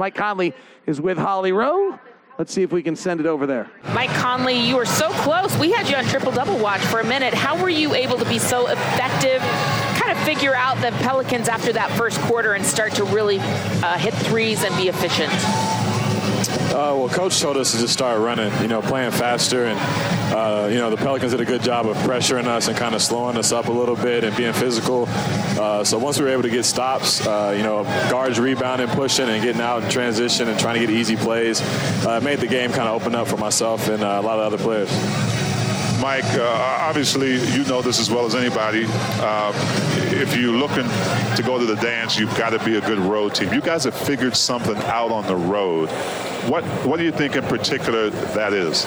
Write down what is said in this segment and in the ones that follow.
Mike Conley is with Holly Rowe. Let's see if we can send it over there. Mike Conley, you were so close. We had you on triple double watch for a minute. How were you able to be so effective? Kind of figure out the Pelicans after that first quarter and start to really uh, hit threes and be efficient. Uh, well, coach told us to just start running, you know, playing faster, and uh, you know the Pelicans did a good job of pressuring us and kind of slowing us up a little bit and being physical. Uh, so once we were able to get stops, uh, you know, guards rebounding, pushing, and getting out in transition and trying to get easy plays, uh, made the game kind of open up for myself and uh, a lot of other players. Mike, uh, obviously you know this as well as anybody. Uh, if you're looking to go to the dance, you've got to be a good road team. You guys have figured something out on the road. What What do you think in particular that is?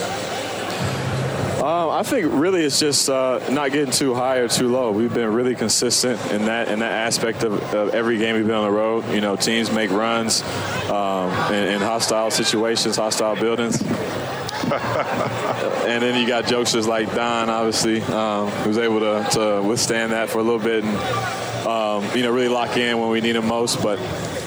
Um, I think really it's just uh, not getting too high or too low. We've been really consistent in that in that aspect of, of every game we've been on the road. You know, teams make runs um, in, in hostile situations, hostile buildings. and then you got jokesters like Don, obviously, um, who's able to, to withstand that for a little bit and um, you know really lock in when we need him most. But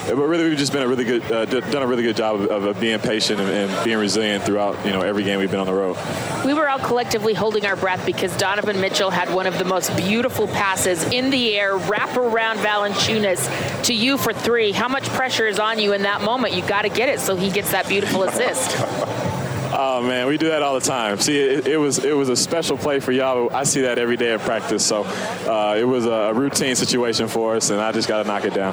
but really we've just been a really good uh, done a really good job of, of being patient and, and, being resilient throughout you know every game we've been on the road. We were all collectively holding our breath because Donovan Mitchell had one of the most beautiful passes in the air, wrap around Valanciunas to you for three. How much pressure is on you in that moment? You got to get it so he gets that beautiful assist. Oh man, we do that all the time. See, it, it, was it was a special play for y'all. I see that every day in practice. So uh, it was a routine situation for us, and I just got to knock it down.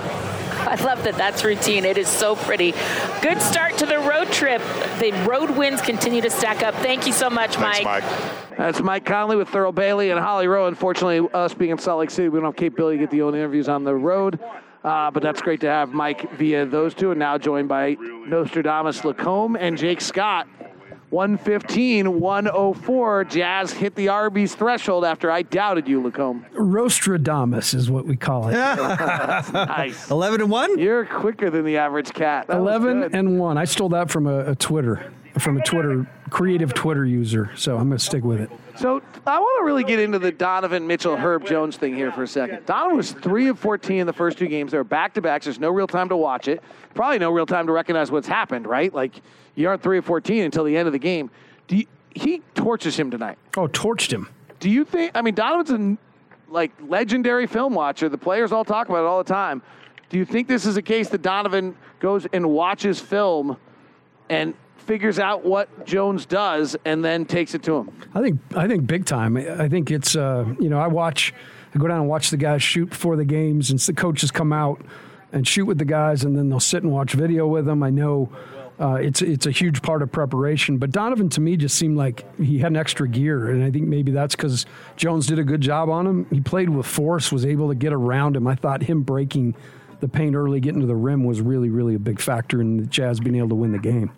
I love that that's routine. It is so pretty. Good start to the road trip. The road wins continue to stack up. Thank you so much, Thanks, Mike. Mike. That's Mike Conley with Thurl Bailey and Holly Rowe. Unfortunately, us being in Salt Lake City, we don't have capability to get the own interviews on the road. Uh, but that's great to have Mike via those two, and now joined by Nostradamus LaComb and Jake Scott. 115, 104. Jazz hit the Arby's threshold after I doubted you, LaComb. Rostradamus is what we call it. nice. 11 and 1? You're quicker than the average cat. That 11 and 1. I stole that from a, a Twitter, from a Twitter, creative Twitter user, so I'm going to stick with it. So I want to really get into the Donovan Mitchell Herb Jones thing here for a second. Donovan was three of 14 in the first two games. They were back to backs. There's no real time to watch it. Probably no real time to recognize what's happened, right? Like you aren't three of 14 until the end of the game. Do you, he torches him tonight? Oh, torched him. Do you think? I mean, Donovan's a like legendary film watcher. The players all talk about it all the time. Do you think this is a case that Donovan goes and watches film and figures out what Jones does and then takes it to him? I think I think big time. I think it's uh, you know I watch I go down and watch the guys shoot before the games and the coaches come out and shoot with the guys and then they'll sit and watch video with them. I know uh, it's it's a huge part of preparation. But Donovan to me just seemed like he had an extra gear, and I think maybe that's because Jones did a good job on him. He played with force, was able to get around him. I thought him breaking the paint early, getting to the rim was really really a big factor in the Jazz being able to win the game.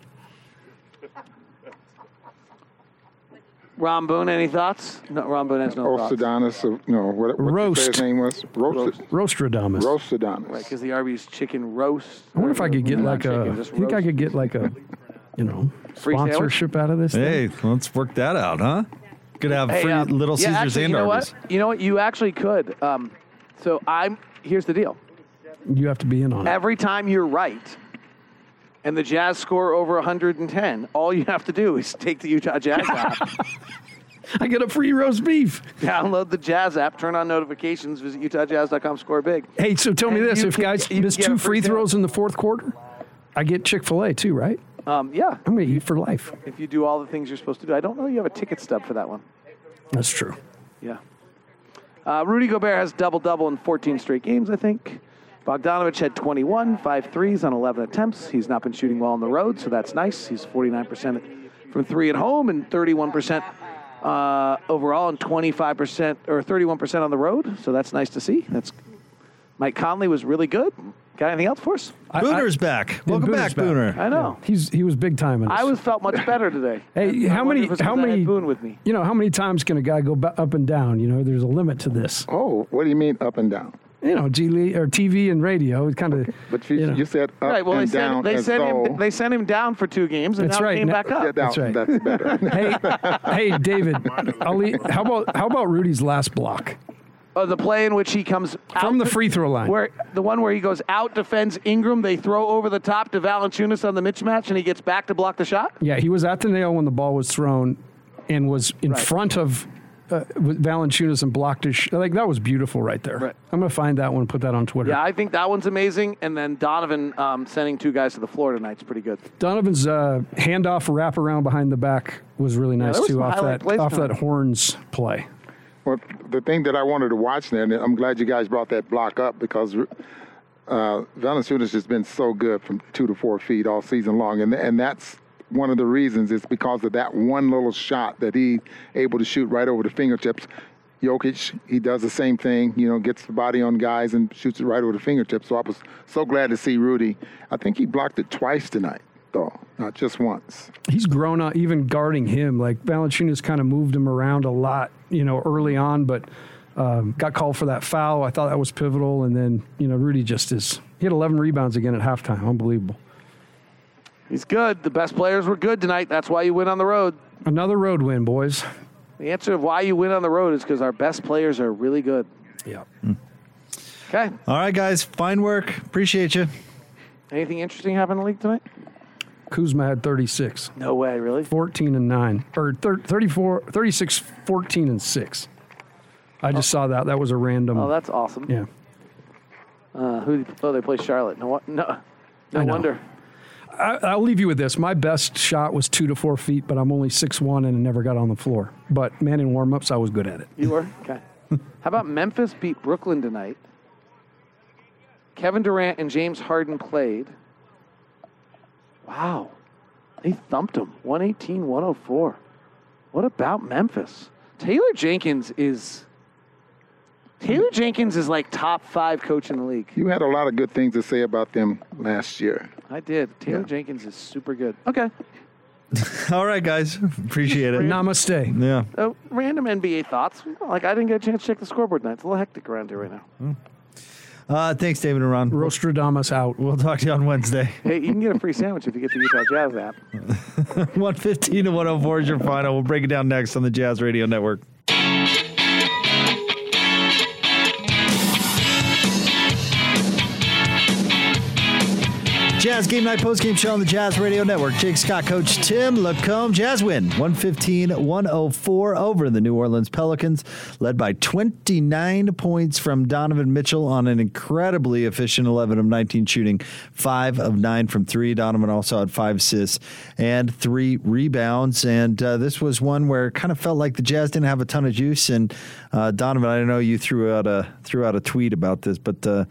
Ron Boone, any thoughts? No, Ron Boone has no thoughts. Rostradamus, uh, no, what, what Roast. his name was? Roast. Rostradamus. Rostradamus. Right, because the Arby's chicken roast. I wonder if I could get like chicken, a. just I think I could get like a, you know, Free sandwich? sponsorship out of this. Hey, thing. let's work that out, huh? Could have Hey, free um, Little yeah, Caesars actually, and you know Arby's. what? You know what? You actually could. Um, so I'm. Here's the deal. You have to be in on it. Every time you're right, and the Jazz score over 110, all you have to do is take the Utah Jazz app, I get a free roast beef. download the Jazz app, turn on notifications, visit UtahJazz.com, score big. Hey, so tell me And this: if can- guys miss two free throws in the fourth quarter, I get Chick Fil A too, right? Um, yeah, I'm gonna eat for life. if you do all the things you're supposed to do. I don't know you have a ticket stub for that one. That's true. Yeah. Uh, Rudy Gobert has double double in 14 straight games, I think. Bogdanovic had 21, five threes on 11 attempts. He's not been shooting well on the road, so that's nice. He's 49% from three at home and 31% uh, overall, and 25% or 31% on the road. So that's nice to see. That's Mike Conley was really good. Got anything else for us? I- Booner's I- back. Welcome Booner's back, Booner. I know. He's he was big time in this. I was felt much better today. Hey, I how many? if it's How 'cause I had many? Boone with me. You know, how many times can a guy go ba- up and down? You know, there's a limit to this. Oh, what do you mean up and down? You know, G or TV and radio. It kind of. But you, You know. you said up Right. Well, they and down sent, they, sent though. him, they sent him down for two games, and That's now right. he came Now- back up. yeah, That's right. That's better. hey, hey, David. I'll leave, how about how about Rudy's last block? uh, the play in which he comes From out the free throw line. Where the one where he goes out defends Ingram, they throw over the top to Valanciunas on the mismatch, and he gets back to block the shot. Yeah, he was at the nail when the ball was thrown, and was in Right. front of uh, with Valanciunas and blocked his. Sh- like that was beautiful right there. Right. I'm gonna find that one and put that on Twitter. Yeah, I think that one's amazing. And then Donovan um, sending two guys to the floor tonight's pretty good. Donovan's uh, handoff wrap around behind the back was really nice there was too off that off tonight. that horns play. Well, the thing that I wanted to watch there, and I'm glad you guys brought that block up because uh, Valanciunas has been so good from two to four feet all season long, and and that's one of the reasons is because of that one little shot that he able to shoot right over the fingertips. Jokic, he does the same thing, you know, gets the body on guys and shoots it right over the fingertips. So I was so glad to see Rudy. I think he blocked it twice tonight, though, not just once. He's grown up, even guarding him. Like Valanciunas kind of moved him around a lot, you know, early on, but um, got called for that foul. I thought that was pivotal, and then you know Rudy just is. He had 11 rebounds again at halftime. Unbelievable. He's good. The best players were good tonight. That's why you win on the road. Another road win, boys. The answer of why you win on the road is because our best players are really good. Yeah. Okay. All right, guys. Fine work. Appreciate you. Anything interesting happen in the league tonight? Kuzma had 36, No way, really. 14 and 9, or thir- 34, 36, 14 and 6. I just saw that. That was a random. Oh, that's awesome. yeah. Uh, who? Oh, they play Charlotte. No, what? No, no I know. wonder. I, I'll leave you with this. My best shot was two to four feet, but I'm only six one and never got on the floor. But man, in warm ups, I was good at it. You were okay. How about Memphis beat Brooklyn tonight? Kevin Durant and James Harden played. Wow, they thumped them 118 104. What about Memphis? Taylor Jenkins is. Taylor Jenkins is like top five coach in the league. You had a lot of good things to say about them last year. I did. Taylor Jenkins is super good. Okay. All right, guys. Appreciate it. Namaste. Yeah. Uh, random NBA thoughts. Like I didn't get a chance to check the scoreboard tonight. It's a little hectic around here right now. Uh, thanks, David and Ron. Rostradamus out. We'll talk to you on Wednesday. Hey, you can get a free sandwich if you get the Utah Jazz app. 115 to 104 is your final. We'll break it down next on the Jazz Radio Network. Jazz Game Night Post Game Show on the Jazz Radio Network. Jake Scott, Coach Tim LaComb. Jazz win 115 104 over the New Orleans Pelicans, led by 29 points from Donovan Mitchell on an incredibly efficient 11 of 19 shooting, 5 of 9 from 3. Donovan also had 5 assists and 3 rebounds. And uh, this was one where it kind of felt like the Jazz didn't have a ton of juice. And uh, Donovan, I know you threw out a, threw out a tweet about this, but. Uh,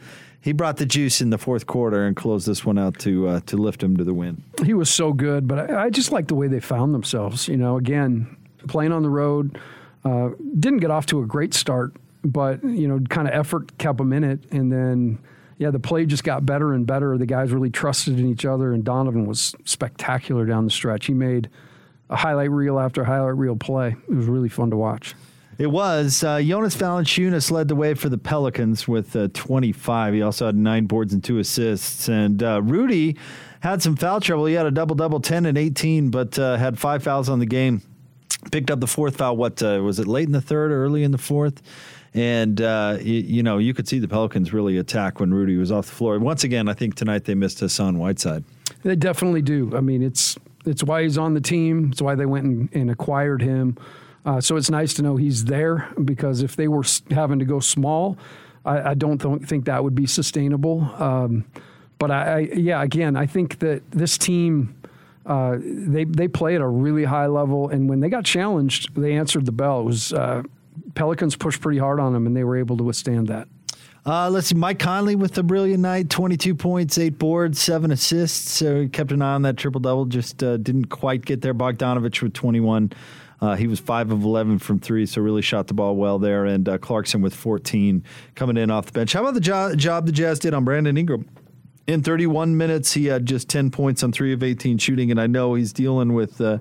he brought the juice in the fourth quarter and closed this one out to uh, to lift him to the win. He was so good, but I, I just like the way they found themselves. You know, again, playing on the road, uh, didn't get off to a great start, but you know, kind of effort kept them in it, and then yeah, the play just got better and better. The guys really trusted in each other, and Donovan was spectacular down the stretch. He made a highlight reel after highlight reel play. It was really fun to watch. It was. Uh, Jonas Valanciunas led the way for the Pelicans with uh, 25. He also had nine boards and two assists. And uh, Rudy had some foul trouble. He had a double double, 10 and 18, but uh, had five fouls on the game. Picked up the fourth foul. What uh, was it? Late in the third or early in the fourth? And uh, you, you know, you could see the Pelicans really attack when Rudy was off the floor. Once again, I think tonight they missed Hassan Whiteside. They definitely do. I mean, it's it's why he's on the team. It's why they went and, and acquired him. Uh, so it's nice to know he's there because if they were having to go small, I, I don't th- think that would be sustainable. Um, but I, I, yeah, again, I think that this team. Uh, they they play at a really high level, and when they got challenged, they answered the bell. It was uh, Pelicans pushed pretty hard on them, and they were able to withstand that. Uh, let's see, Mike Conley with a brilliant night, 22 points, eight boards, seven assists. So he kept an eye on that triple double, just uh, didn't quite get there. Bogdanovic with 21. Uh, he was five of 11 from three, so really shot the ball well there. And uh, Clarkson with 14 coming in off the bench. How about the jo- job the Jazz did on Brandon Ingram? In 31 minutes, he had just 10 points on three of 18 shooting, and I know he's dealing with uh,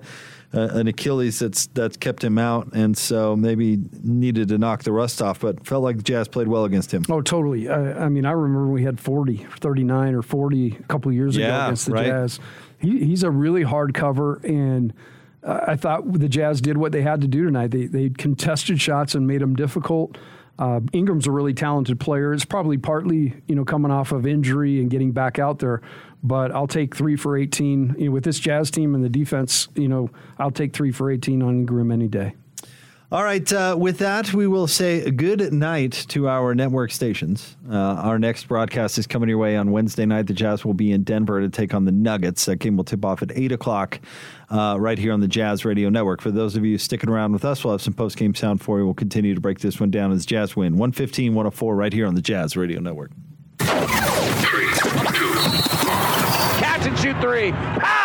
uh, an Achilles that's that's kept him out, and so maybe needed to knock the rust off. But felt like the Jazz played well against him. Oh, totally. I, I mean, I remember we had 40, 39 or 40 a couple years ago against the right. Jazz. He, he's a really hard cover, and uh, I thought the Jazz did what they had to do tonight. They, they contested shots and made them difficult. Uh, Ingram's a really talented player. It's probably partly, you know, coming off of injury and getting back out there. But I'll take three for 18 you know, with this Jazz team and the defense. You know, I'll take three for 18 on Ingram any day. All right. Uh, with that, we will say good night to our network stations. Uh, our next broadcast is coming your way on Wednesday night. The Jazz will be in Denver to take on the Nuggets. That game will tip off at 8 o'clock uh, right here on the Jazz Radio Network. For those of you sticking around with us, we'll have some post game sound for you. We'll continue to break this one down as Jazz win 115 104 right here on the Jazz Radio Network. Three, Catch and shoot three. clock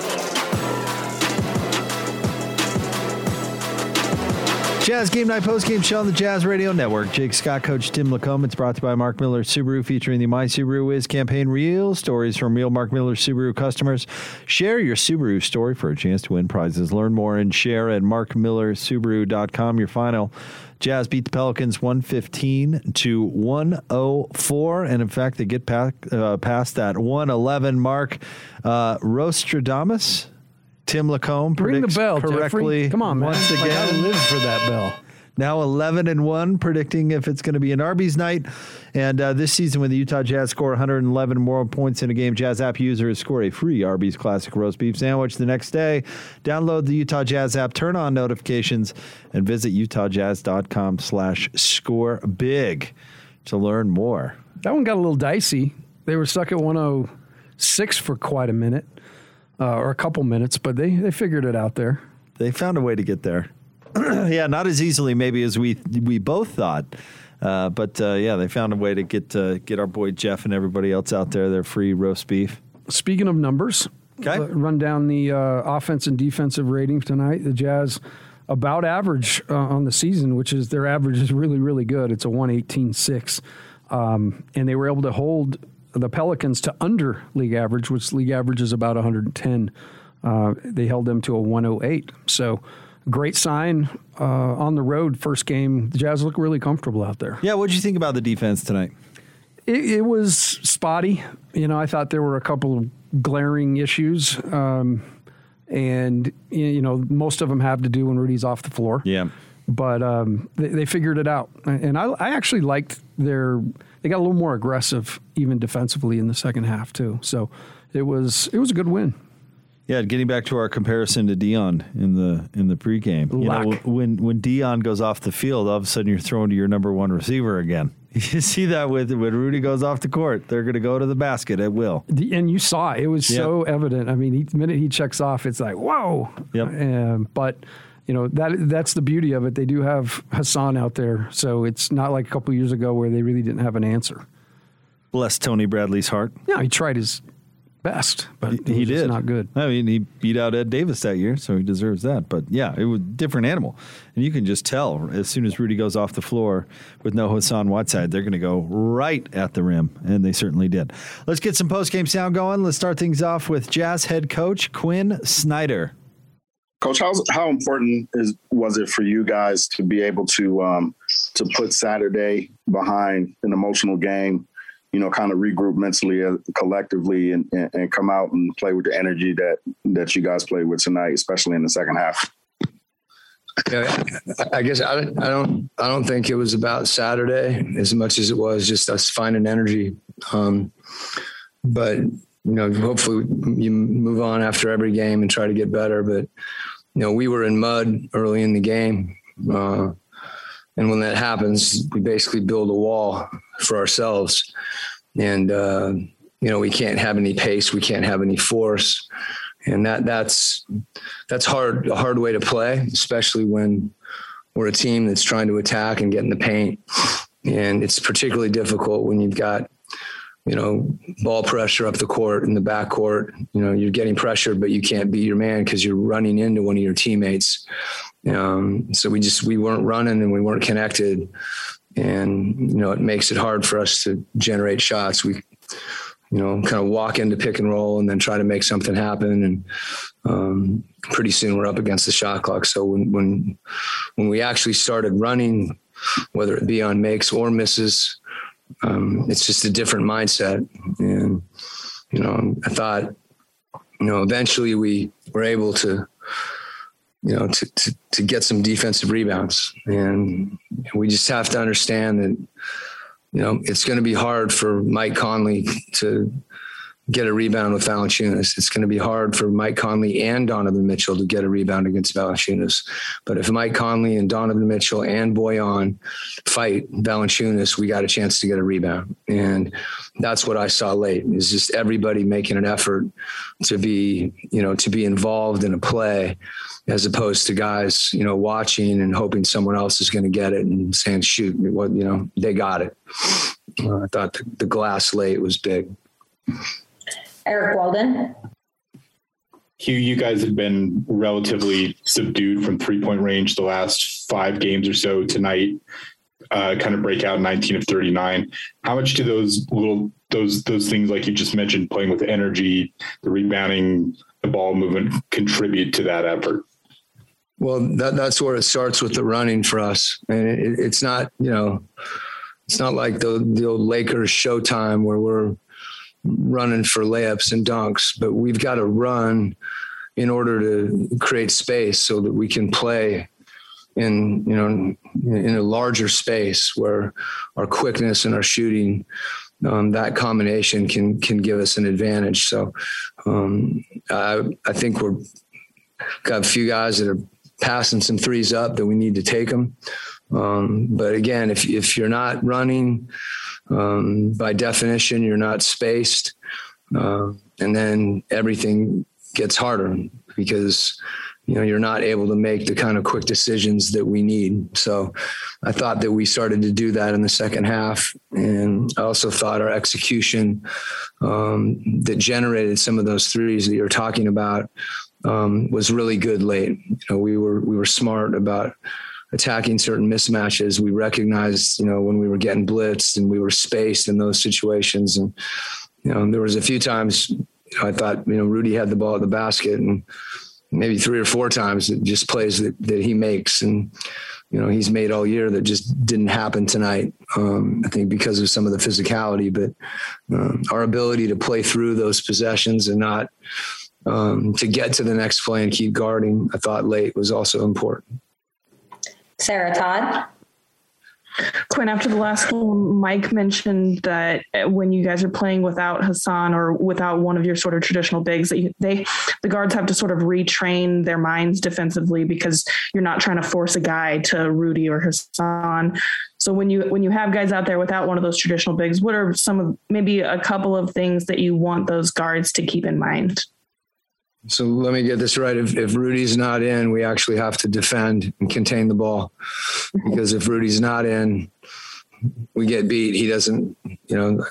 Jazz Game Night Post Game Show on the Jazz Radio Network. Jake Scott, Coach Tim LaComb. It's brought to you by Mark Miller Subaru, featuring the My Subaru Is campaign. Real stories from real Mark Miller Subaru customers. Share your Subaru story for a chance to win prizes. Learn more and share at markmillersubaru.com. Your final. Jazz beat the Pelicans 115 to 104. And in fact, they get past, uh, past that 111 mark. Uh, Rostradamus Tim LaComb Ring the bell, correctly. Jeffrey. Come on, man. Once again, like I live for that bell. Now 11 and 1, predicting if it's going to be an Arby's night. And uh, this season, when the Utah Jazz score 111 more points in a game, Jazz app users score a free Arby's classic roast beef sandwich the next day. Download the Utah Jazz app, turn on notifications, and visit utahjazz.com slash score big to learn more. That one got a little dicey. They were stuck at 106 for quite a minute uh, or a couple minutes, but they, they figured it out there. They found a way to get there. yeah, not as easily maybe as we we both thought. Uh, but uh, yeah, they found a way to get uh, get our boy Jeff and everybody else out there their free roast beef. Speaking of numbers, okay. run down the uh, offense and defensive rating tonight. The Jazz about average uh, on the season, which is their average is really really good. It's a one eighteen six, um, and they were able to hold the Pelicans to under league average, which league average is about 110. Uh, they held them to a 108. So great sign uh, on the road. First game, the Jazz look really comfortable out there. Yeah, what did you think about the defense tonight? It, it, was spotty. You know, I thought there were a couple of glaring issues. Um, and, you know, most of them have to do when Rudy's off the floor. Yeah. But um, they, they, figured it out. And I, I actually liked their they got a little more aggressive even defensively in the second half too. So it was it was a good win. Yeah, getting back to our comparison to Dion in the in the pregame. You know, when when Dion goes off the field, all of a sudden you're thrown to your number one receiver again. You see that with when Rudy goes off the court, they're going to go to the basket at will. And you saw it; it was yep. so evident. I mean, the minute he checks off, it's like whoa. Yep. Um, but you know that that's the beauty of it. They do have Hassan out there, so it's not like a couple years ago where they really didn't have an answer. Bless Tony Bradley's heart. Yeah, he tried his best, but he, he did not good. I mean, he beat out Ed Davis that year, so he deserves that. But yeah, it was a different animal, and you can just tell as soon as Rudy goes off the floor with no Hassan Whiteside, they're going to go right at the rim, and they certainly did. Let's get some post game sound going. Let's start things off with Jazz head coach Quin Snyder. Coach, how how important is was it for you guys to be able to um, to put Saturday behind an emotional game? You know, kind of regroup mentally, uh, collectively, and, and, and come out and play with the energy that that you guys played with tonight, especially in the second half. Yeah, I guess I don't, I don't, I don't think it was about Saturday as much as it was just us finding energy. Um, but you know, hopefully you move on after every game and try to get better. But you know, we were in mud early in the game. Uh, and when that happens, we basically build a wall for ourselves. And, uh, you know, we can't have any pace. We can't have any force. And that that's, that's hard, a hard way to play, especially when we're a team that's trying to attack and get in the paint. And it's particularly difficult when you've got you know, ball pressure up the court in the back court. You know, you're getting pressured, but you can't beat your man because you're running into one of your teammates. Um, so we just we weren't running and we weren't connected, and you know it makes it hard for us to generate shots. We you know, kind of walk into pick and roll and then try to make something happen. And um, pretty soon we're up against the shot clock. So when when when we actually started running, whether it be on makes or misses, um, it's just a different mindset. And you know, I thought, you know, eventually we were able to you know, to, to, to get some defensive rebounds. And we just have to understand that, you know, it's going to be hard for Mike Conley to get a rebound with Valanciunas. It's going to be hard for Mike Conley and Donovan Mitchell to get a rebound against Valanciunas. But if Mike Conley and Donovan Mitchell and Bojan fight Valanciunas, we got a chance to get a rebound. And that's what I saw late is just everybody making an effort to be, you know, to be involved in a play as opposed to guys, you know, watching and hoping someone else is going to get it and saying, shoot, what, you know, they got it. Uh, I thought the, the glass late was big. Eric Walden. Hugh, you guys have been relatively subdued from three point range the last five games or so tonight. Uh, kind of break out 19 of 39. How much do those little those those things like you just mentioned, playing with energy, the rebounding, the ball movement, contribute to that effort? Well, that, that's where it starts with the running for us, and it, it's not you know, it's not like the the old Lakers Showtime where we're running for layups and dunks, but we've got to run in order to create space so that we can play in you know in a larger space where our quickness and our shooting um, that combination can can give us an advantage. So um, I I think we're got a few guys that are passing some threes up that we need to take them. Um, but again, if if you're not running um, by definition, you're not spaced. Uh, and then everything gets harder because you know you're not able to make the kind of quick decisions that we need. So i thought that we started to do that in the second half. And i also thought our execution um, that generated some of those threes that you're talking about um, was really good late. You know we were we were smart about attacking certain mismatches. We recognized, you know, when we were getting blitzed and we were spaced in those situations. And, you know, there was a few times you know, I thought, you know, Rudy had the ball at the basket and maybe three or four times it just plays that, that he makes. And, you know, he's made all year that just didn't happen tonight. Um, I think because of some of the physicality, but um, our ability to play through those possessions and not um, to get to the next play and keep guarding, I thought late was also important. Sarah Todd. Quin, after the last one, Mike mentioned that eh, when you guys are playing without Hassan or without one of your sort of traditional bigs, that you, they the guards have to sort of retrain their minds defensively because you're not trying to force a guy to Rudy or Hassan. So when you when you have guys out there without one of those traditional bigs, what are some of maybe a couple of things that you want those guards to keep in mind? So let me get this right. If, if Rudy's not in, we actually have to defend and contain the ball because if Rudy's not in, we get beat. He doesn't, you know,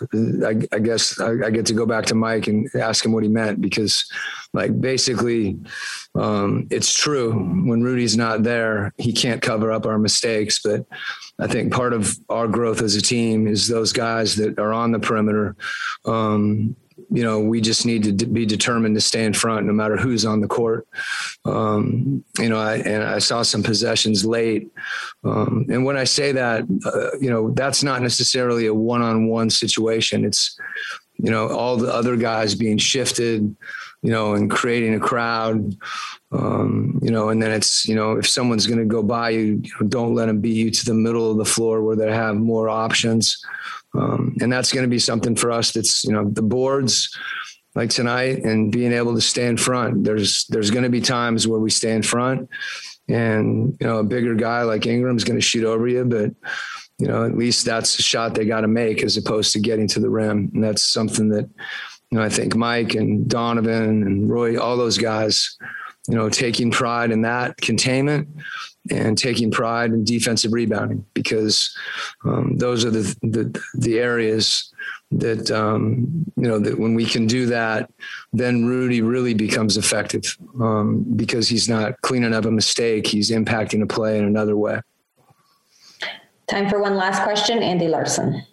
I, I guess I, I, get to go back to Mike and ask him what he meant because like basically um, it's true when Rudy's not there, he can't cover up our mistakes. But I think part of our growth as a team is those guys that are on the perimeter, um, you know, we just need to be determined to stay in front no matter who's on the court. Um, you know, I, and I saw some possessions late. Um, and when I say that, uh, you know, that's not necessarily a one on one situation. It's, you know, all the other guys being shifted, you know, and creating a crowd. Um, you know, and then it's, you know, if someone's going to go by you, you know, don't let them beat you to the middle of the floor where they have more options. Um, and that's going to be something for us that's, you know, the boards like tonight and being able to stay in front. There's, there's going to be times where we stay in front and, you know, a bigger guy like Ingram's going to shoot over you, but, you know, at least that's a shot they got to make as opposed to getting to the rim. And that's something that, you know, I think Mike and Donovan and Roy, all those guys, you know, taking pride in that containment and taking pride in defensive rebounding because um, those are the, the, the areas that um, you know that when we can do that, then Rudy really becomes effective um, because he's not cleaning up a mistake; he's impacting a play in another way. Time for one last question, Andy Larsen.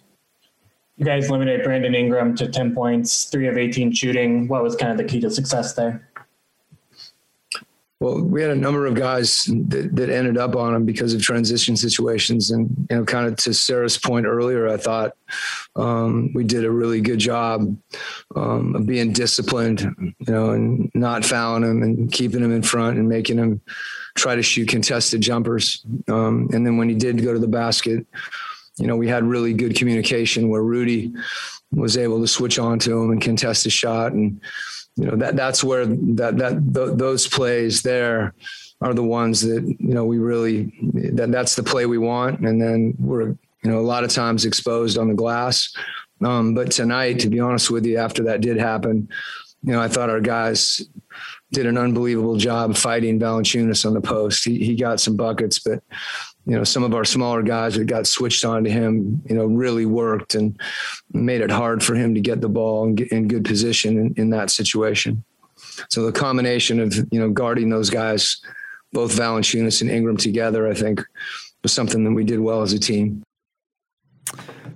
you guys limited Brandon Ingram to 10 points, three of 18 shooting. What was kind of the key to success there? Well, we had a number of guys that, that ended up on him because of transition situations. And, you know, kind of to Sarah's point earlier, I thought um, we did a really good job um, of being disciplined, you know, and not fouling him and keeping him in front and making him try to shoot contested jumpers. Um, and then when he did go to the basket, you know, we had really good communication where Rudy was able to switch on to him and contest a shot. And, you know, that that's where that, that, th- those plays there are the ones that, you know, we really, that that's the play we want. And then we're, you know, a lot of times exposed on the glass. Um, but tonight, to be honest with you, after that did happen, you know, I thought our guys did an unbelievable job fighting Valanciunas on the post. He, he got some buckets, but you know, some of our smaller guys that got switched on to him, you know, really worked and made it hard for him to get the ball and get in good position in, in that situation. So the combination of, you know, guarding those guys, both Valanciunas and Ingram together, I think was something that we did well as a team.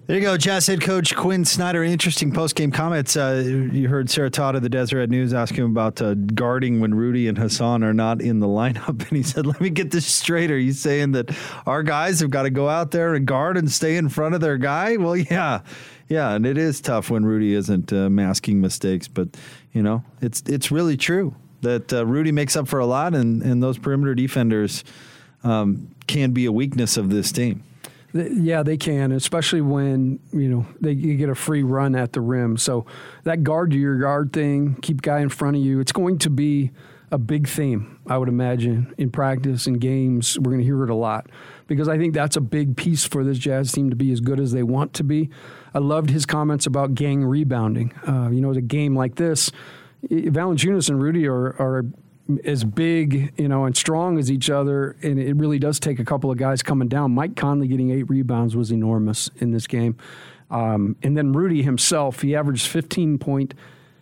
There you go, Jazz head coach Quin Snyder. Interesting post game comments. Uh, you heard Sarah Todd of the Deseret News ask him about uh, guarding when Rudy and Hassan are not in the lineup, and he said, "Let me get this straight. Are you saying that our guys have got to go out there and guard and stay in front of their guy?" Well, yeah, yeah, and it is tough when Rudy isn't uh, masking mistakes, but you know, it's it's really true that uh, Rudy makes up for a lot, and and those perimeter defenders um, can be a weakness of this team. Yeah, they can, especially when you know they you get a free run at the rim. So that guard to your guard thing, keep guy in front of you. It's going to be a big theme, I would imagine, in practice and games. We're going to hear it a lot because I think that's a big piece for this Jazz team to be as good as they want to be. I loved his comments about gang rebounding. Uh, you know, a game like this, Valanciunas and Rudy are, are as big, you know, and strong as each other, and it really does take a couple of guys coming down. Mike Conley getting eight rebounds was enormous in this game, um, and then Rudy himself, he averaged fifteen point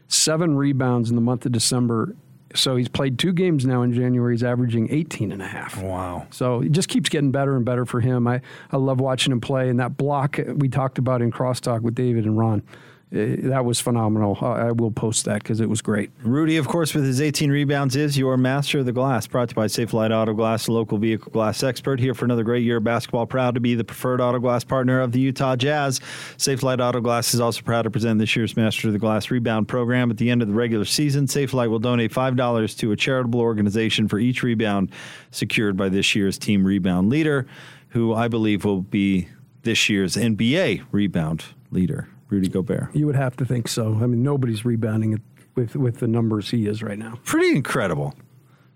seven rebounds in the month of December. So he's played two games now in January. He's averaging 18 and a half. Wow. So it just keeps getting better and better for him. I, I love watching him play. And that block we talked about in crosstalk with David and Ron, uh, that was phenomenal. I will post that because it was great. Rudy, of course, with his 18 rebounds, is your master of the glass. Brought to you by Safelite Auto Glass, local vehicle glass expert. Here for another great year of basketball. Proud to be the preferred auto glass partner of the Utah Jazz. Safelite Auto Glass is also proud to present this year's Master of the Glass rebound program. At the end of the regular season, Safelite will donate $5 to a charitable organization for each rebound secured by this year's team rebound leader, who I believe will be this year's NBA rebound leader. Rudy Gobert. You would have to think so. I mean, nobody's rebounding with with the numbers he is right now. Pretty incredible.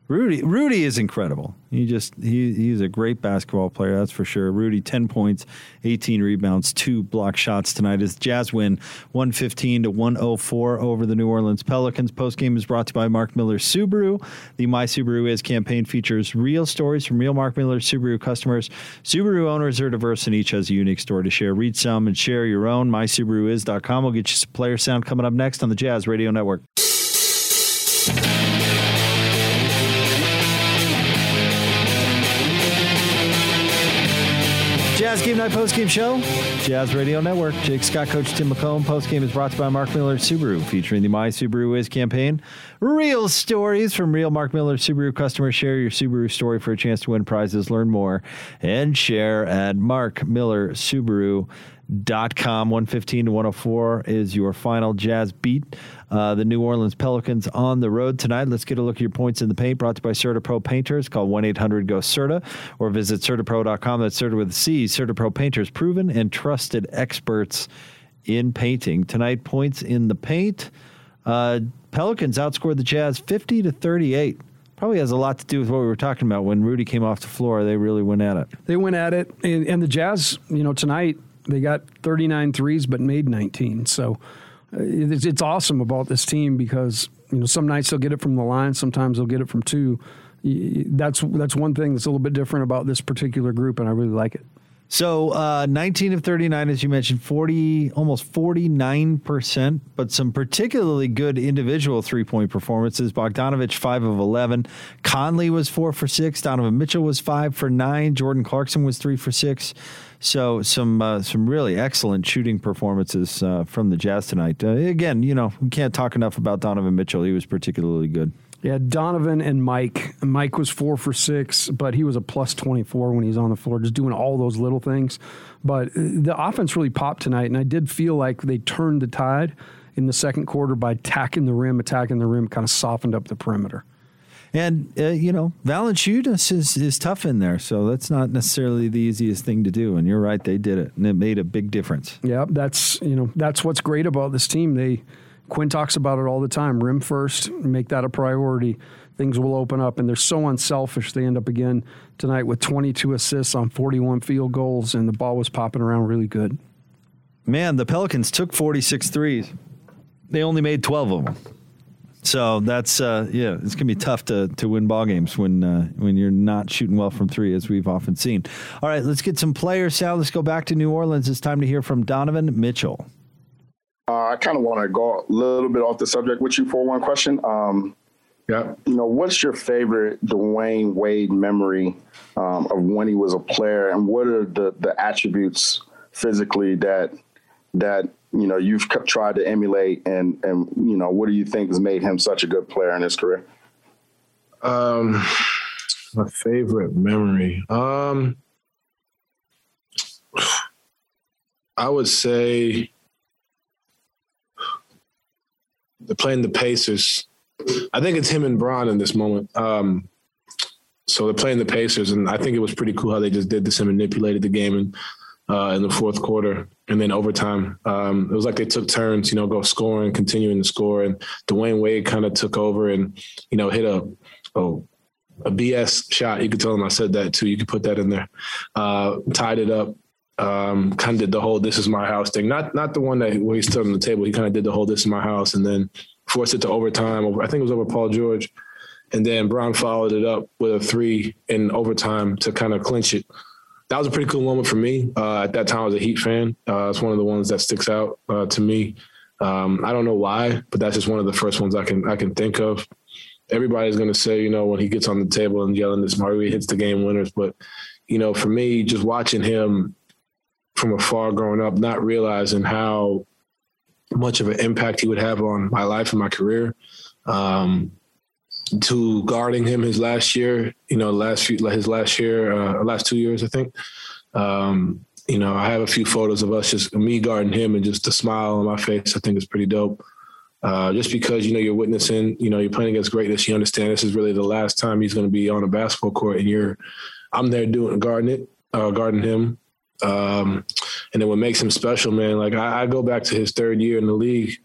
Rudy Rudy is incredible. He just he he's a great basketball player, that's for sure. Rudy 10 points, 18 rebounds, two block shots tonight as Jazz win 115 to 104 over the New Orleans Pelicans. Post game is brought to you by Mark Miller Subaru. The My Subaru Is campaign features real stories from real Mark Miller Subaru customers. Subaru owners are diverse and each has a unique story to share. Read some and share your own. MySubaruIs.com will get you some player sound coming up next on the Jazz Radio Network. Game Night Post Game Show, Jazz Radio Network. Jake Scott, Coach Tim LaComb. Post Game is brought to you by Mark Miller Subaru, featuring the My Subaru Is campaign. Real stories from real Mark Miller Subaru customers. Share your Subaru story for a chance to win prizes. Learn more and share at Mark Miller Subaru dot com. 115 to 104 is your final jazz beat. Uh, the new orleans pelicans on the road tonight. Let's get a look at your points in the paint. Brought to you by Certa Pro painters. Call 1-800-GO-CERTA or visit certapro.com that's Certa with a C. Certa Pro painters proven and trusted experts in painting. Tonight points in the paint. Uh, pelicans outscored the jazz 50 to 38 probably has a lot to do with what we were talking about. When Rudy came off the floor. They really went at it. They went at it, and, and the Jazz, you know, tonight they got 39 threes but made 19. So uh, it's, it's awesome about this team because you know some nights they'll get it from the line, sometimes they'll get it from two. That's that's one thing that's a little bit different about this particular group, and I really like it. So uh, 19 of 39, as you mentioned, 40, almost 49%, but some particularly good individual three point performances. Bogdanovic, 5 of 11. Conley was 4 for 6. Donovan Mitchell was 5 for 9. Jordan Clarkson was 3 for 6. So some uh, some really excellent shooting performances uh, from the Jazz tonight. Uh, again, you know, we can't talk enough about Donovan Mitchell. He was particularly good. Yeah, Donovan and Mike. Mike was four for six, but he was a plus 24 when he's on the floor, just doing all those little things. But uh, the offense really popped tonight, and I did feel like they turned the tide in the second quarter by attacking the rim, attacking the rim, kind of softened up the perimeter. And, uh, you know, Valanciunas is, is tough in there, so that's not necessarily the easiest thing to do. And you're right, they did it, and it made a big difference. Yeah, that's, you know, that's what's great about this team. They, Quin talks about it all the time rim first, make that a priority. Things will open up, and they're so unselfish. They end up again tonight with 22 assists on 41 field goals, and the ball was popping around really good. Man, the Pelicans took 46 threes. They only made 12 of them. So that's uh, yeah, it's gonna be tough to to win ball games when uh, when you're not shooting well from three, as we've often seen. All right, let's get some players. Sal, let's go back to New Orleans. It's time to hear from Donovan Mitchell. Uh, I kind of want to go a little bit off the subject with you for one question. Um, yeah, you know, what's your favorite Dwyane Wade memory um, of when he was a player, and what are the the attributes physically that that you know you've tried to emulate and and you know what do you think has made him such a good player in his career? Um my favorite memory um i would say playing the pacers. I think it's him and Bron in this moment. Um so they're playing the pacers and i think it was pretty cool how they just did this and manipulated the game and uh, in the fourth quarter and then overtime. Um, it was like they took turns, you know, go scoring, continuing to score. And Dwyane Wade kind of took over and, you know, hit a, a, a BS shot. You could tell him I said that too. You could put that in there. Uh, tied it up. Um, kind of did the whole "this is my house" thing. Not not the one that where he stood on the table. He kind of did the whole "this is my house" and then forced it to overtime. Over, I think it was over Paul George, and then Bron followed it up with a three in overtime to kind of clinch it that was a pretty cool moment for me. Uh, at that time, I was a Heat fan. Uh, it's one of the ones that sticks out uh, to me. Um, I don't know why, but that's just one of the first ones I can I can think of. Everybody's going to say, you know, when he gets on the table and yelling this Mario hits the game winners, but you know, for me, just watching him from afar growing up, not realizing how much of an impact he would have on my life and my career. Um, to guarding him his last year, you know, last few, his last year, uh, last two years, I think. Um, you know, I have a few photos of us just me guarding him and just the smile on my face. I think is pretty dope. Uh, just because you know you're witnessing, you know, you're playing against greatness. You understand this is really the last time he's going to be on a basketball court, and you're, I'm there doing guarding it, uh, guarding him. Um, and then what makes him special, man? Like I, I go back to his third year in the league.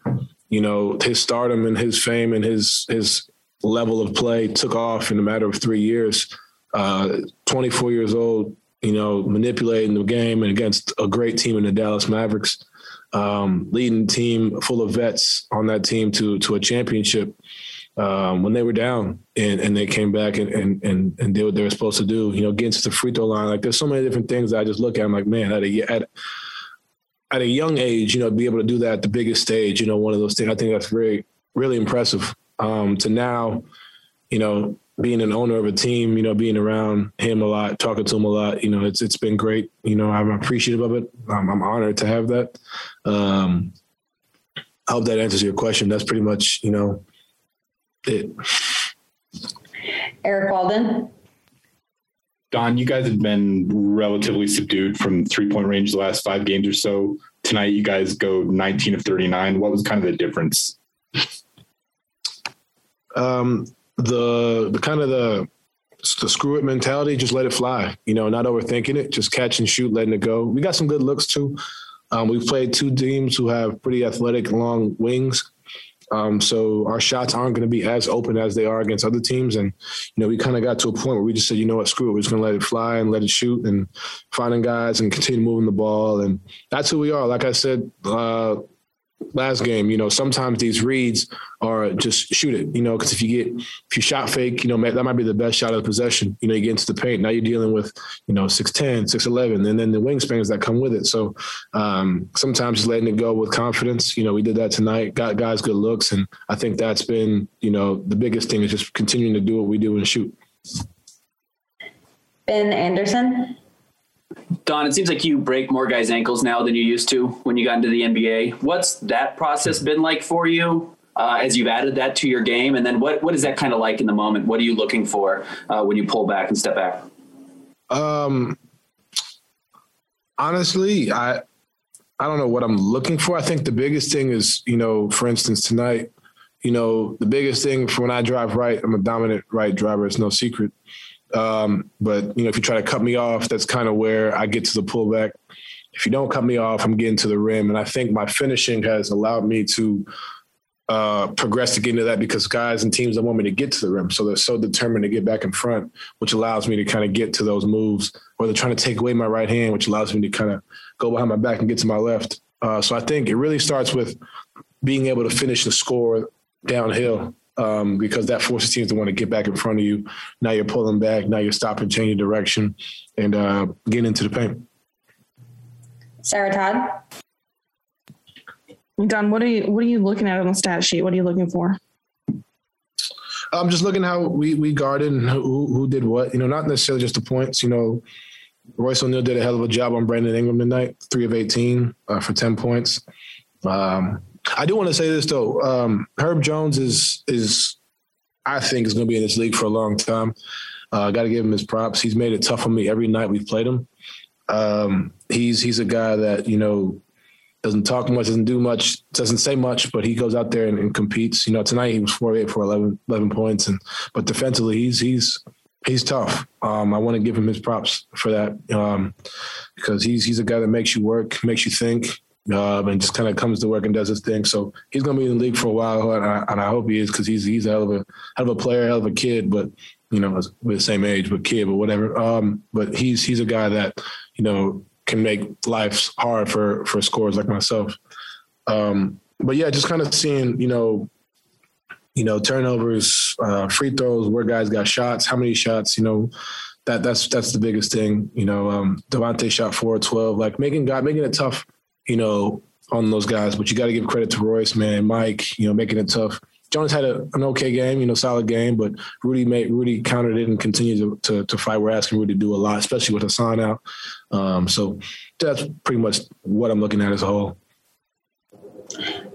You know, his stardom and his fame and his his level of play took off in a matter of three years. Uh, 24 years old, you know, manipulating the game and against a great team in the Dallas Mavericks, um, leading team full of vets on that team to to a championship um, when they were down and, and they came back and, and and and did what they were supposed to do. You know, to the free throw line. Like there's so many different things I just look at. I'm like, man, at a at, at a young age, you know, be able to do that at the biggest stage. You know, one of those things. I think that's very really impressive um, to now, you know, being an owner of a team, you know, being around him a lot, talking to him a lot, you know, it's it's been great. You know, I'm appreciative of it. I'm, I'm honored to have that. Um, I hope that answers your question. That's pretty much, you know, it. Eric Walden. Don, you guys have been relatively subdued from three point range the last five games or so. Tonight, you guys go 19 of 39. What was kind of the difference? Um, the the kind of the the screw it mentality, just let it fly. You know, not overthinking it, just catch and shoot, letting it go. We got some good looks too. Um, we've played two teams who have pretty athletic, long wings. Um, so our shots aren't going to be as open as they are against other teams. And, you know, we kind of got to a point where we just said, you know what, screw it. We're just going to let it fly and let it shoot and finding guys and continue moving the ball. And that's who we are. Like I said, uh, last game, you know, sometimes these reads are just shoot it, you know, because if you get, if you shot fake, you know, that might be the best shot of the possession. You know, you get into the paint. Now you're dealing with, you know, 6'10, 6'11, and then the wingspans that come with it. So um, sometimes just letting it go with confidence. You know, we did that tonight, got guys good looks. And I think that's been, you know, the biggest thing is just continuing to do what we do and shoot. Ben Anderson. Don, it seems like you break more guys' ankles now than you used to when you got into the NBA. What's that process been like for you uh, as you've added that to your game? And then what, what is that kind of like in the moment? What are you looking for uh, when you pull back and step back? Um, honestly, I I don't know what I'm looking for. I think the biggest thing is, you know, for instance, tonight, you know, the biggest thing for when I drive right, I'm a dominant right driver. It's no secret. Um, but you know, if you try to cut me off, that's kind of where I get to the pullback. If you don't cut me off, I'm getting to the rim, and I think my finishing has allowed me to uh, progress to get into that because guys and teams don't want me to get to the rim, so they're so determined to get back in front, which allows me to kind of get to those moves. Or they're trying to take away my right hand, which allows me to kind of go behind my back and get to my left. Uh, so I think it really starts with being able to finish the score downhill um, because that forces teams to want to get back in front of you. Now you're pulling back. Now you're stopping, changing direction, and uh, getting into the paint. Sarah Todd. Don, what are you what are you looking at on the stat sheet? What are you looking for? I'm just looking how we we guarded and who who did what. You know, not necessarily just the points. You know, Royce O'Neale did a hell of a job on Brandon Ingram tonight, three of 18 uh, for 10 points. Um, I do want to say this though. Um, Herb Jones is is I think is going to be in this league for a long time. Uh, I got to give him his props. He's made it tough on me every night we've played him. Um, he's he's a guy that you know doesn't talk much, doesn't do much, doesn't say much, but he goes out there and, and competes. You know, tonight he was four eight for 11, 11, points, and but defensively he's he's he's tough. Um, I want to give him his props for that um, because he's he's a guy that makes you work, makes you think, um, and just kind of comes to work and does his thing. So he's going to be in the league for a while, and I, and I hope he is because he's he's a hell of a hell of a player, hell of a kid, but you know, we're the same age, but kid, but whatever. Um, but he's he's a guy that you know can make life hard for for scores like myself. Um, but yeah, just kind of seeing you know, you know, turnovers, uh, free throws, where guys got shots, how many shots, you know. That, that's that's the biggest thing, you know. Um, Devonte shot four twelve, like making God making it tough you know, on those guys. But you got to give credit to Royce, man, Mike, you know, making it tough. Jonas had a, an okay game, you know, solid game, but Rudy made Rudy countered it and continued to, to, to fight. We're asking Rudy to do a lot, especially with Hassan out. Um, so that's pretty much what I'm looking at as a whole.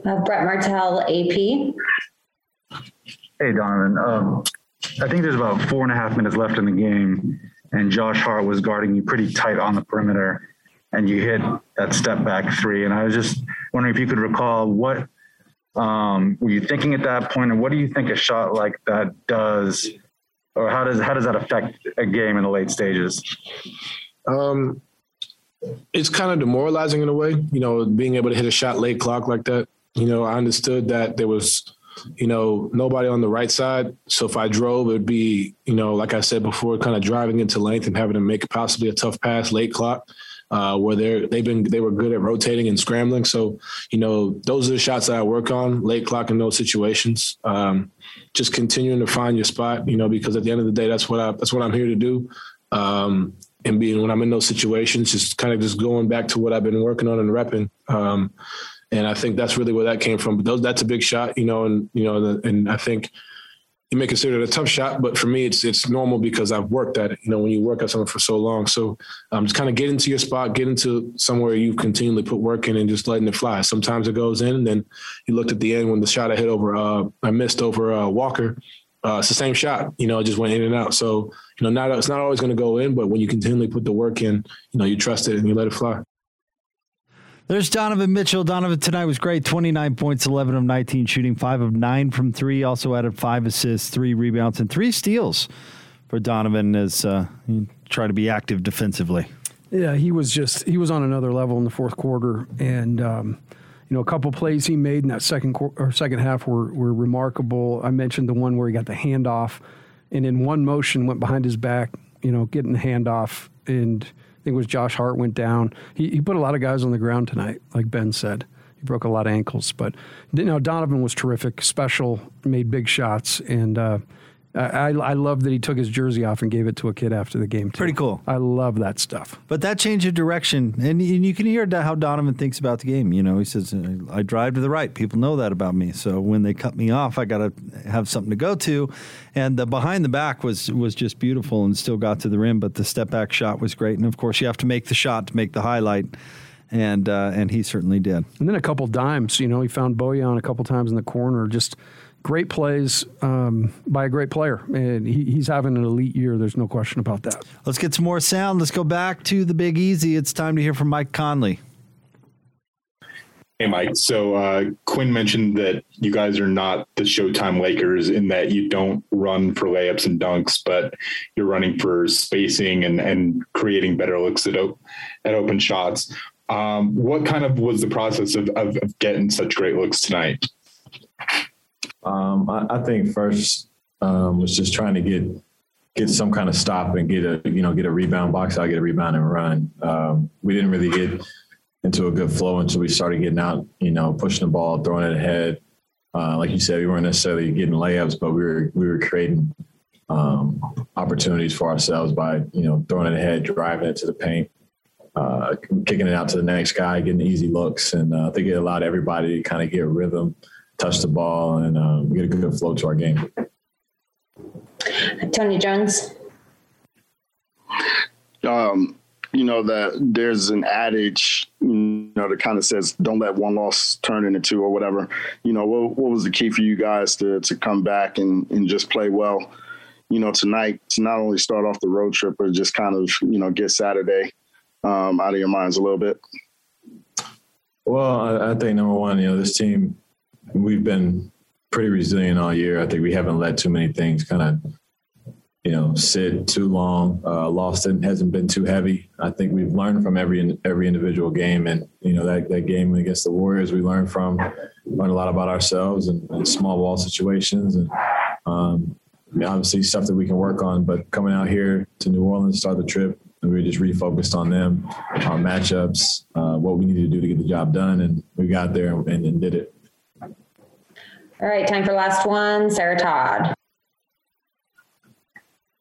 Uh, Brett Martel, AP. Hey, Donovan. Um, I think there's about four and a half minutes left in the game, and Josh Hart was guarding you pretty tight on the perimeter and you hit that step back three. And I was just wondering if you could recall what um, were you thinking at that point, and what do you think a shot like that does, or how does how does that affect a game in the late stages? Um, it's kind of demoralizing in a way, you know, being able to hit a shot late clock like that. You know, I understood that there was, you know, nobody on the right side. So if I drove, it would be, you know, like I said before, kind of driving into length and having to make possibly a tough pass late clock uh, where they're they've been they were good at rotating and scrambling. So you know those are the shots that I work on late clock in those situations. Um, just continuing to find your spot, you know, because at the end of the day, that's what I that's what I'm here to do. Um, and being when I'm in those situations, just kind of just going back to what I've been working on and repping. Um, and I think that's really where that came from. But those, that's a big shot, you know, and you know, and I think you may consider it a tough shot, but for me, it's it's normal because I've worked at it. You know, when you work at something for so long, so um, just kind of get into your spot, get into somewhere you've continually put work in, and just letting it fly. Sometimes it goes in, and then you looked at the end when the shot I hit over, uh, I missed over uh, Walker. Uh, it's the same shot, you know, it just went in and out. So you know, not it's not always going to go in, but when you continually put the work in, you know, you trust it and you let it fly. There's Donovan Mitchell. Donovan tonight was great 29 points, 11 of 19 shooting, 5 of 9 from 3. Also added 5 assists, 3 rebounds, and 3 steals for Donovan as uh, he tried to be active defensively. Yeah, he was just, he was on another level in the fourth quarter. And, um, you know, a couple plays he made in that second or second half were, were remarkable. I mentioned the one where he got the handoff and in one motion went behind his back, you know, getting the handoff and – think it was Josh Hart went down. He, he put a lot of guys on the ground tonight, like Ben said. He broke a lot of ankles, but you know Donovan was terrific, special, made big shots, and uh, I, I love that he took his jersey off and gave it to a kid after the game. Too. Pretty cool. I love that stuff. But that change of direction, and, and you can hear how Donovan thinks about the game. You know, he says, "I drive to the right." People know that about me. So when they cut me off, I got to have something to go to. And the behind the back was was just beautiful and still got to the rim. But the step back shot was great. And of course, you have to make the shot to make the highlight. And uh, and he certainly did. And then a couple dimes. You know, he found Bojan a couple times in the corner. Just great plays um, by a great player. And he, he's having an elite year. There's no question about that. Let's get some more sound. Let's go back to the Big Easy. It's time to hear from Mike Conley. Hey, Mike. So uh, Quin mentioned that you guys are not the Showtime Lakers in that you don't run for layups and dunks, but you're running for spacing and, and creating better looks at, op- at open shots. Um, what kind of was the process of, of, of getting such great looks tonight? Um, I, I, think first um, was just trying to get get some kind of stop and get a you know get a rebound box out, get a rebound and run. Um, we didn't really get into a good flow until we started getting out, you know, pushing the ball, throwing it ahead. Uh, like you said, we weren't necessarily getting layups, but we were we were creating um, opportunities for ourselves by you know throwing it ahead, driving it to the paint, uh, kicking it out to the next guy, getting easy looks, and uh, I think it allowed everybody to kind of get rhythm touch the ball and um, get a good flow to our game. Tony Jones. Um, you know that there's an adage, you know, that kind of says, "Don't let one loss turn into two or whatever." You know, what, what was the key for you guys to to come back and and just play well? You know, tonight to not only start off the road trip, but just kind of you know get Saturday um, out of your minds a little bit. Well, I, I think number one, you know, this team we've been pretty resilient all year. I think we haven't let too many things kind of, you know, sit too long. Uh, lost it hasn't been too heavy. I think we've learned from every every individual game, and you know that that game against the Warriors, we learned from learned a lot about ourselves and, and small ball situations, and um, obviously stuff that we can work on. But coming out here to New Orleans, to start the trip, and we were just refocused on them, our matchups, uh, what we needed to do to get the job done, and we got there and, and did it. All right, time for last one. Sarah Todd.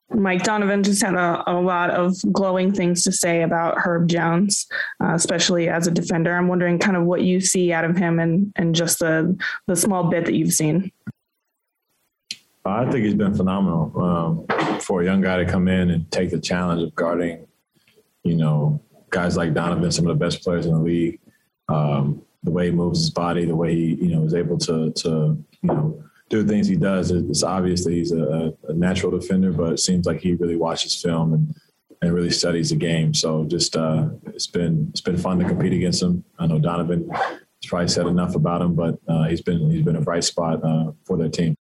Mike Donovan just had a, a, lot of glowing things to say about Herb Jones, uh, especially as a defender. I'm wondering kind of what you see out of him and and just the the small bit that you've seen. I think he's been phenomenal um, for a young guy to come in and take the challenge of guarding, you know, guys like Donovan, some of the best players in the league. Um, the way he moves his body, the way he you know is able to to you know do the things he does. It's obvious that he's a, a natural defender, but it seems like he really watches film and and really studies the game. So just uh, it's been it's been fun to compete against him. I know Donovan has probably said enough about him, but uh, he's been he's been a bright spot uh, for their team.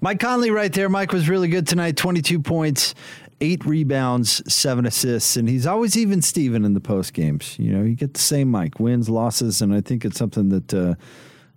Mike Conley, right there. Mike was really good tonight. Twenty-two points, eight rebounds, seven assists, and he's always even Steven in the post games. You know, you get the same Mike wins, losses, and I think it's something that uh,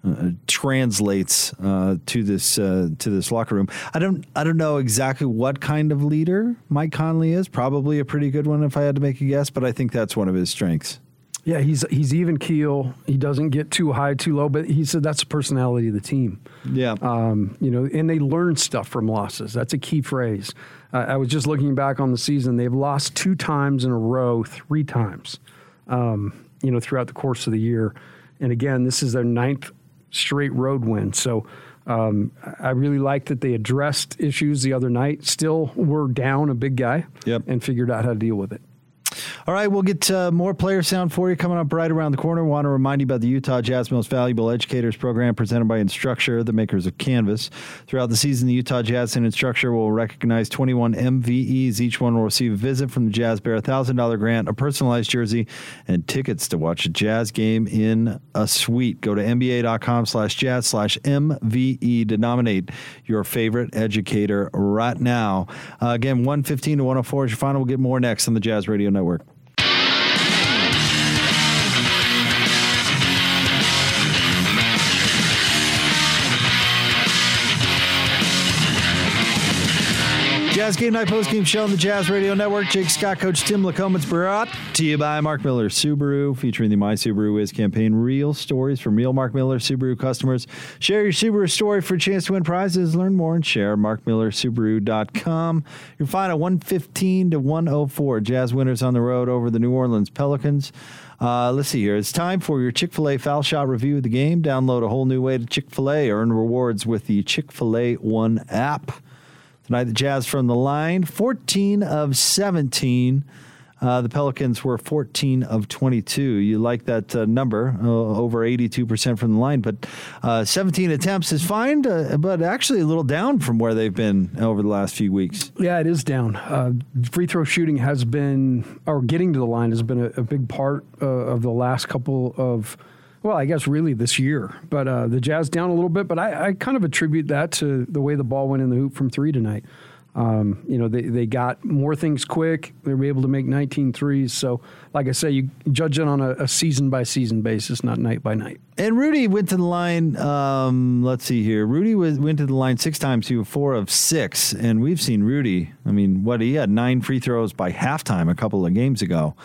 uh, translates uh, to this uh, to this locker room. I don't I don't know exactly what kind of leader Mike Conley is. Probably a pretty good one if I had to make a guess, but I think that's one of his strengths. Yeah, he's he's even keel. He doesn't get too high, too low. But he said that's the personality of the team. Yeah, um, you know, and they learn stuff from losses. That's a key phrase. Uh, I was just looking back on the season. They've lost two times in a row, three times, um, you know, throughout the course of the year. And again, this is their ninth straight road win. So um, I really like that they addressed issues the other night. Still, were down a big guy. Yep. and figured out how to deal with it. All right, we'll get uh, more player sound for you coming up right around the corner. Want to remind you about the Utah Jazz Most Valuable Educators program presented by Instructure, the makers of Canvas. Throughout the season, the Utah Jazz and Instructure will recognize 21 MVEs. Each one will receive a visit from the Jazz Bear, a $1,000 grant, a personalized jersey, and tickets to watch a Jazz game in a suite. Go to NBA.com slash jazz slash MVE to nominate your favorite educator right now. Uh, again, 115 to 104 is your final. We'll get more next on the Jazz Radio Network. Jazz Jazz Game Night Post Game Show on the Jazz Radio Network. Jake Scott, Coach Tim LaComb. brought to you by Mark Miller Subaru, featuring the My Subaru Is campaign. Real stories from real Mark Miller Subaru customers. Share your Subaru story for a chance to win prizes. Learn more and share markmillersubaru.com. Your final 115 to 104 Jazz winners on the road over the New Orleans Pelicans. Uh, let's see here. It's time for your Chick fil A foul shot review of the game. Download a whole new way to Chick fil A. Earn rewards with the Chick fil A One app. Tonight, the Jazz from the line 14 of 17. Uh, the Pelicans were 14 of 22. You like that uh, number, uh, over 82% from the line, but uh, 17 attempts is fine, uh, but actually a little down from where they've been over the last few weeks. Yeah, it is down. Uh, free throw shooting has been, or getting to the line has been a, a big part of the last couple of well, I guess really this year, but uh, the Jazz down a little bit. But I, I, kind of attribute that to the way the ball went in the hoop from three tonight. Um, you know, they, they got more things quick. They were able to make 19 threes. So, like I say, you judge it on a, a season by season basis, not night by night. And Rudy went to the line. Um, let's see here. Rudy was, went to the line six times. He was four of six. And we've seen Rudy. I mean, what he had nine free throws by halftime a couple of games ago.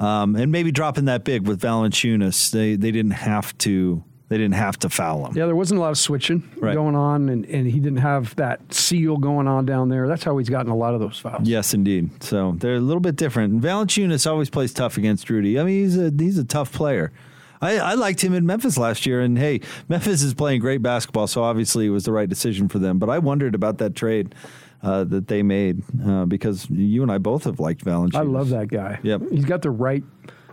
Um, and maybe dropping that big with Valanciunas, they they didn't have to they didn't have to foul him. Yeah, there wasn't a lot of switching right. going on, and, and he didn't have that seal going on down there. That's how he's gotten a lot of those fouls. Yes, indeed. So they're a little bit different. And Valanciunas always plays tough against Rudy. I mean, he's a he's a tough player. I, I liked him in Memphis last year, and hey, Memphis is playing great basketball, so obviously it was the right decision for them. But I wondered about that trade uh, that they made uh, because you and I both have liked Valanciunas. I love that guy. Yep, he's got the right,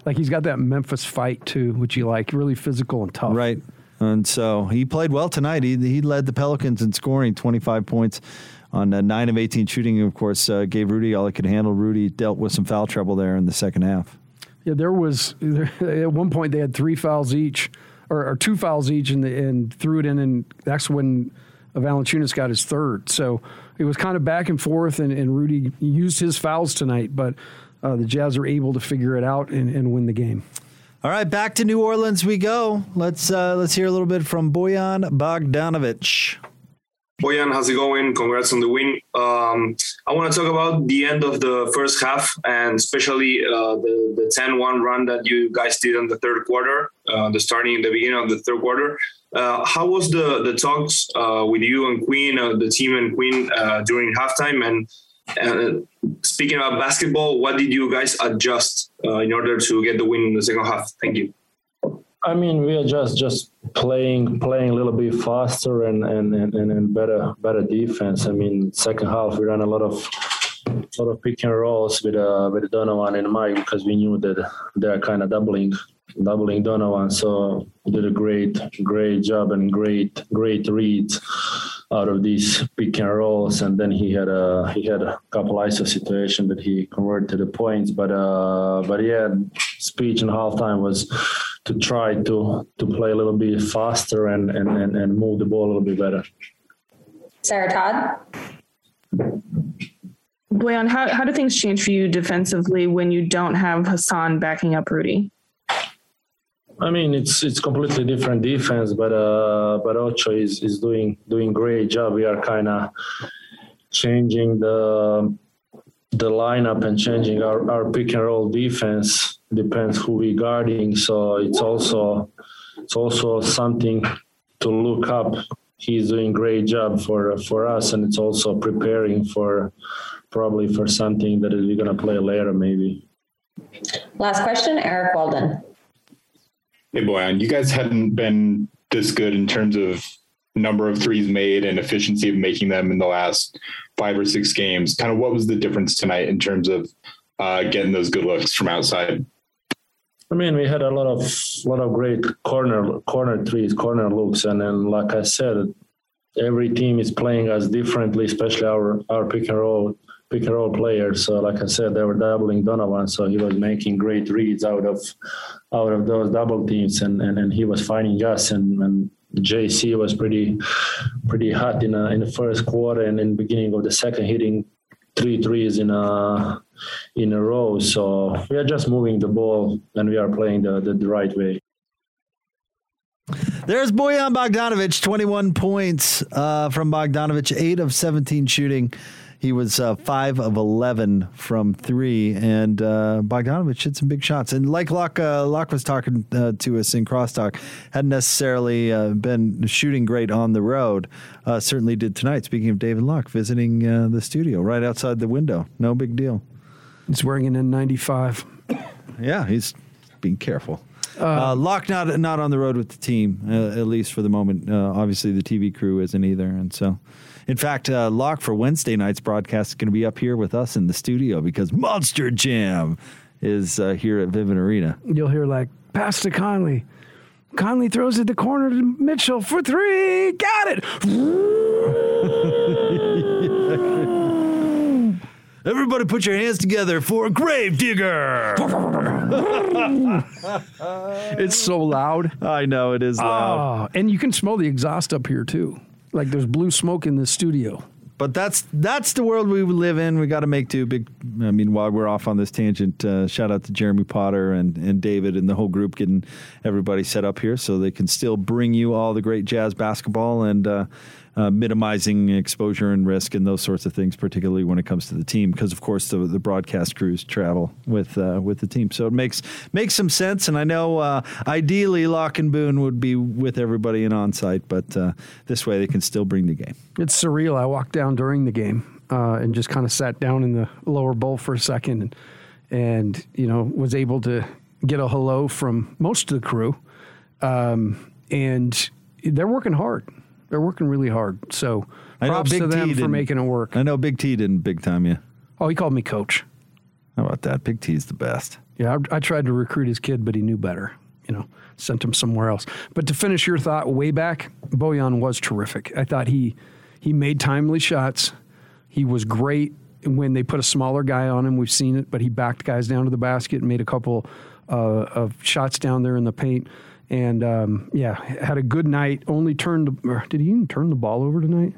like he's got that Memphis fight too, which you like, really physical and tough. Right, and so he played well tonight. He he led the Pelicans in scoring, twenty five points. On uh, nine of eighteen shooting, of course, uh, gave Rudy all he could handle. Rudy dealt with some foul trouble there in the second half. Yeah, there was at one point they had three fouls each, or, or two fouls each, and, and threw it in, and that's when Valanciunas got his third. So it was kind of back and forth, and, and Rudy used his fouls tonight, but uh, the Jazz are able to figure it out and, and, win the game. All right, back to New Orleans we go. Let's uh, let's hear a little bit from Bojan Bogdanovic. Bojan, how's it going? Congrats on the win. Um, I want to talk about the end of the first half and especially uh, the, the 10 1 run that you guys did in the third quarter, uh, the starting in the beginning of the third quarter. Uh, how was the the talks uh, with you and Quin, uh, the team and Quin uh, during halftime? And speaking about basketball, what did you guys adjust in order to get the win in the second half? Thank you. I mean, we are just just playing playing a little bit faster and and, and, and better better defense. I mean, second half we ran a lot of lot of pick and rolls with uh, with Donovan and Mike because we knew that they're kind of doubling doubling Donovan. So we did a great great job and great great reads out of these pick and rolls. And then he had a he had a couple ISO situation that he converted to the points. But uh, but yeah, speech in halftime was to try to to play a little bit faster and and, and, and move the ball a little bit better. Sarah Todd. Bojan, how, how do things change for you defensively when you don't have Hassan backing up Rudy? I mean, it's it's completely different defense, but uh, but Ocho is is doing doing great job. We are kind of changing the the lineup and changing our, our pick and roll defense depends who we guarding. So it's also it's also something to look up. He's doing great job for for us, and it's also preparing for probably for something that we're gonna play later, maybe. Last question, Eric Walden. Hey, Bojan, you guys hadn't been this good in terms of number of threes made and efficiency of making them in the last five or six games. Kind of what was the difference tonight in terms of uh, getting those good looks from outside? I mean, we had a lot of lot of great corner corner threes, corner looks, and then like I said, every team is playing us differently, especially our our pick and roll pick and roll players. So like I said, they were doubling Donovan, so he was making great reads out of out of those double teams, and and, and he was finding us, and, and JC was pretty pretty hot in a, in the first quarter and in the beginning of the second, hitting three threes in a in a row. So we are just moving the ball and we are playing the, the, the right way. There's Bojan Bogdanovic, 21 points uh, from Bogdanovic, 8 of 17 shooting He was uh, five of eleven from three, and uh, Bogdanovic hit some big shots. And like Locke, uh, Locke was talking uh, to us in crosstalk, hadn't necessarily uh, been shooting great on the road. Uh, certainly did tonight. Speaking of David Locke, visiting uh, the studio right outside the window, no big deal. He's wearing an N95. Yeah, he's being careful. Uh, Locke not not on the road with the team, uh, at least for the moment. Uh, obviously, the TV crew isn't either, and so. In fact, uh, Locke for Wednesday night's broadcast is going to be up here with us in the studio because Monster Jam is uh, here at Vivint Arena. You'll hear like, pass to Conley. Conley throws it the corner to Mitchell for three. Got it. Everybody, put your hands together for Grave Digger. it's so loud. I know it is loud. Oh, and you can smell the exhaust up here too. Like there's blue smoke in the studio. But that's that's the world we live in. We got to make do. Big. I mean, while we're off on this tangent, uh, shout out to Jeremy Potter and and David and the whole group getting everybody set up here so they can still bring you all the great jazz basketball and. Uh, uh, minimizing exposure and risk and those sorts of things, particularly when it comes to the team, because of course the, the broadcast crews travel with uh, with the team, so it makes makes some sense. And I know uh, ideally Locke and Boone would be with everybody in on site, but uh, this way they can still bring the game. It's surreal. I walked down during the game uh, and just kind of sat down in the lower bowl for a second, and, and you know was able to get a hello from most of the crew, um, and they're working hard. They're working really hard. So I props to them T for making it work. I know Big T didn't big time you. Oh, he called me coach. How about that? Big T's the best. Yeah, I, I tried to recruit his kid, but he knew better. You know, sent him somewhere else. But to finish your thought, way back, Bojan was terrific. I thought he he made timely shots. He was great when they put a smaller guy on him. We've seen it, but he backed guys down to the basket and made a couple uh, of shots down there in the paint. And um, yeah, had a good night. Only turned. Did he even turn the ball over tonight?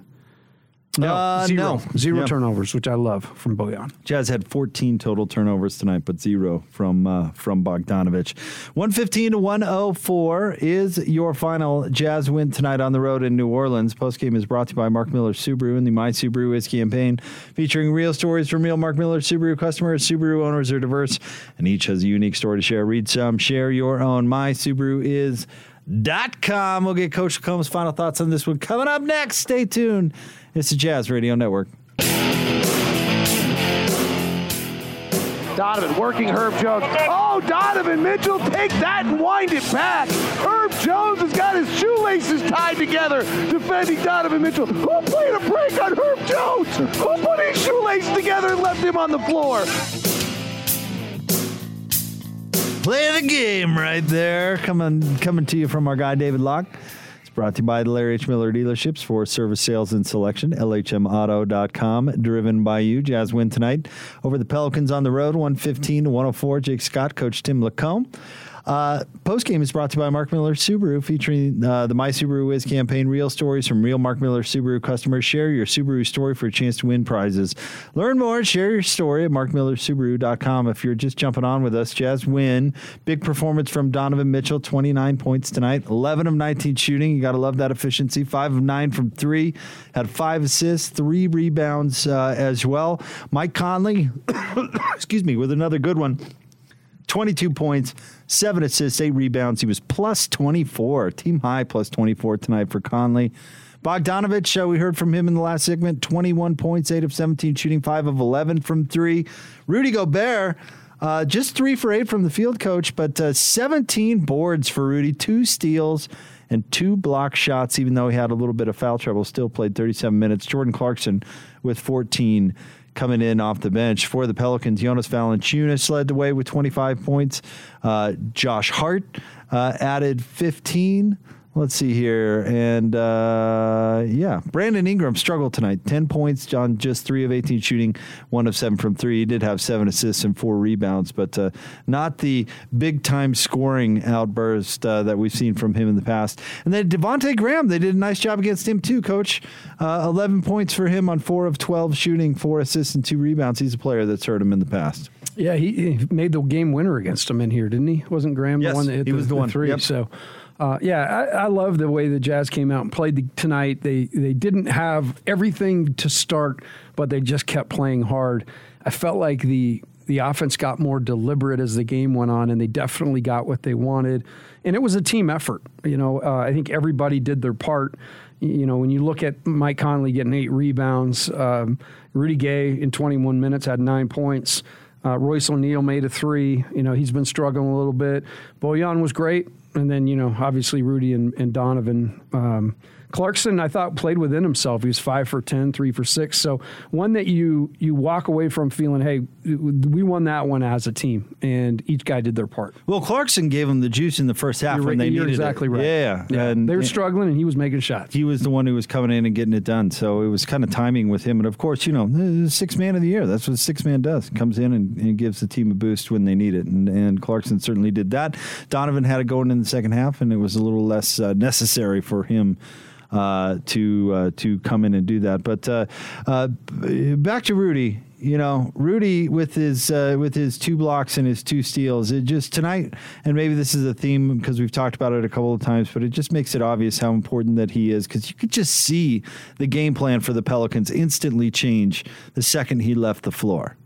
No, Uh, zero, no. zero Yeah. turnovers, which I love from Bojan. Jazz had 14 total turnovers tonight, but zero from uh, from Bogdanovic. 115 to 104 is your final Jazz win tonight on the road in New Orleans. Postgame is brought to you by Mark Miller Subaru and the My Subaru is campaign, featuring real stories from real Mark Miller Subaru customers. Subaru owners are diverse, and each has a unique story to share. Read some, share your own. My Subaru is. Dot com. We'll get Coach Combs' final thoughts on this one coming up next. Stay tuned. It's the Jazz Radio Network. Donovan working Herb Jones. Oh, Donovan Mitchell, take that and wind it back. Herb Jones has got his shoelaces tied together defending Donovan Mitchell. Who played a break on Herb Jones? Who put his shoelaces together and left him on the floor? Play the game right there. Coming coming to you from our guy David Locke. Brought to you by the Larry H. Miller dealerships for service sales and selection. LHMauto.com. Driven by you. Jazz win tonight over the Pelicans on the road, 115 to 104. Jake Scott, Coach Tim LaComb. Uh, Post game is brought to you by Mark Miller Subaru, featuring uh, the My Subaru Is campaign. Real stories from real Mark Miller Subaru customers. Share your Subaru story for a chance to win prizes. Learn more, share your story at markmillersubaru.com. If you're just jumping on with us, Jazz win. Big performance from Donovan Mitchell, 29 points tonight, 11 of 19 shooting. You got to love that efficiency. Five of nine from three, had five assists, three rebounds uh, as well. Mike Conley, excuse me, with another good one. 22 points, seven assists, eight rebounds. He was plus 24, team high plus 24 tonight for Conley. Bogdanovic, uh, we heard from him in the last segment 21 points, 8 of 17 shooting, 5 of 11 from 3. Rudy Gobert, uh, just 3 for 8 from the field coach, but uh, 17 boards for Rudy, 2 steals and 2 block shots, even though he had a little bit of foul trouble, still played 37 minutes. Jordan Clarkson with 14 coming in off the bench for the Pelicans. Jonas Valanciunas led the way with 25 points. Uh, Josh Hart uh, added 15. Let's see here. And uh, yeah, Brandon Ingram struggled tonight. 10 points on just three of 18 shooting, one of seven from three. He did have seven assists and four rebounds, but uh, not the big time scoring outburst uh, that we've seen from him in the past. And then Devonte' Graham, they did a nice job against him too, coach. Uh, 11 points for him on four of 12 shooting, four assists and two rebounds. He's a player that's hurt him in the past. Yeah, he, he made the game winner against him in here, didn't he? Wasn't Graham Yes, the one that hit he the, was the one. three? Yep. So, Uh, yeah, I, I, love the way the Jazz came out and played the, tonight. They they didn't have everything to start, but they just kept playing hard. I felt like the the offense got more deliberate as the game went on, and they definitely got what they wanted. And it was a team effort. You know, uh, I think everybody did their part. You know, when you look at Mike Conley getting eight rebounds, um, Rudy Gay in 21 minutes had nine points. Uh, Royce O'Neale made a three. You know, he's been struggling a little bit. Bojan was great. And then, you know, obviously Rudy and, and Donovan. Um, Clarkson, I thought, played within himself. He was five for 10, three for six. So one that you you walk away from feeling, hey, we won that one as a team, and each guy did their part. Well, Clarkson gave them the juice in the first half you're when they needed exactly it. right. Yeah, yeah. And, they were struggling, and he was making shots. He was the one who was coming in and getting it done. So it was kind of timing with him. And of course, you know, six man of the year. That's what six man does. Comes in and, and, gives the team a boost when they need it. And, and Clarkson certainly did that. Donovan had it going in the second half, and it was a little less uh, necessary for him uh, to uh, to come in and do that. But uh, uh back to Rudy. You know, Rudy with his uh, with his two blocks and his two steals. It just tonight, and maybe this is a theme because we've talked about it a couple of times, but it just makes it obvious how important that he is because you could just see the game plan for the Pelicans instantly change the second he left the floor.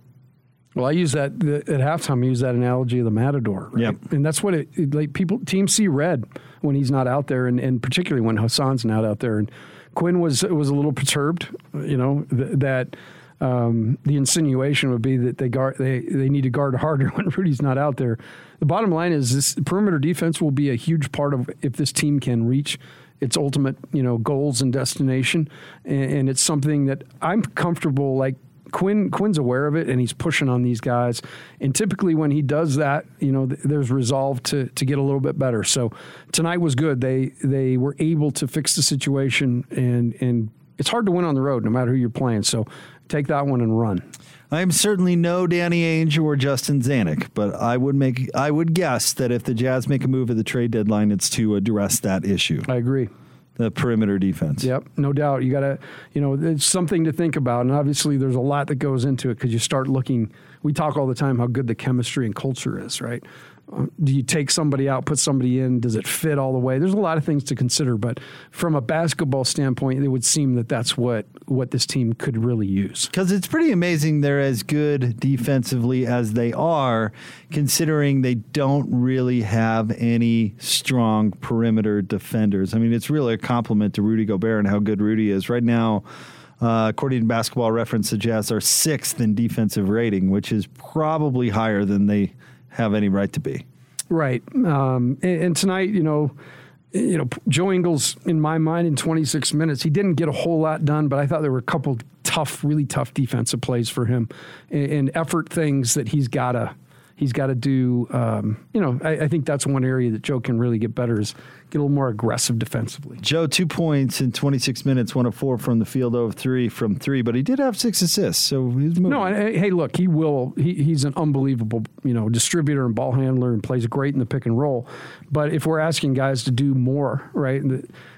Well, I use that at halftime. I use that analogy of the matador, right? Yep. and that's what it, it, like. People teams see red when he's not out there, and, and particularly when Hassan's not out there. And Quin was was a little perturbed, you know, th- that um, the insinuation would be that they guard they they need to guard harder when Rudy's not out there. The bottom line is this perimeter defense will be a huge part of if this team can reach its ultimate you know goals and destination, and, and it's something that I'm comfortable like Quin Quin's aware of it and he's pushing on these guys. And typically when he does that, you know, th- there's resolve to to get a little bit better. So tonight was good. They they were able to fix the situation and and it's hard to win on the road no matter who you're playing. So take that one and run. I am certainly no Danny Ainge or Justin Zanik, but I would make I would guess that if the Jazz make a move at the trade deadline, it's to address that issue. I agree the perimeter defense. Yep, no doubt. You got to, you know, it's something to think about. And obviously, there's a lot that goes into it because you start looking. We talk all the time how good the chemistry and culture is, right? Do you take somebody out, put somebody in? Does it fit all the way? There's a lot of things to consider, but from a basketball standpoint, it would seem that that's what what this team could really use. Because it's pretty amazing they're as good defensively as they are, considering they don't really have any strong perimeter defenders. I mean, it's really a compliment to Rudy Gobert and how good Rudy is right now. Uh, according to Basketball Reference, the Jazz are sixth in defensive rating, which is probably higher than they have any right to be. Right. Um, and, and, tonight, you know, you know, Joe Ingles, in my mind, in 26 minutes, he didn't get a whole lot done, but I thought there were a couple tough, really tough defensive plays for him and, and effort things that he's got to he's got to do. Um, you know, I, I, think that's one area that Joe can really get better is get a little more aggressive defensively. Joe, two points in 26 minutes, one of four from the field, over three from three, but he did have six assists, so he's moving. No, hey, look, he will. He, he's an unbelievable, you know, distributor and ball handler, and plays great in the pick and roll. But if we're asking guys to do more, right?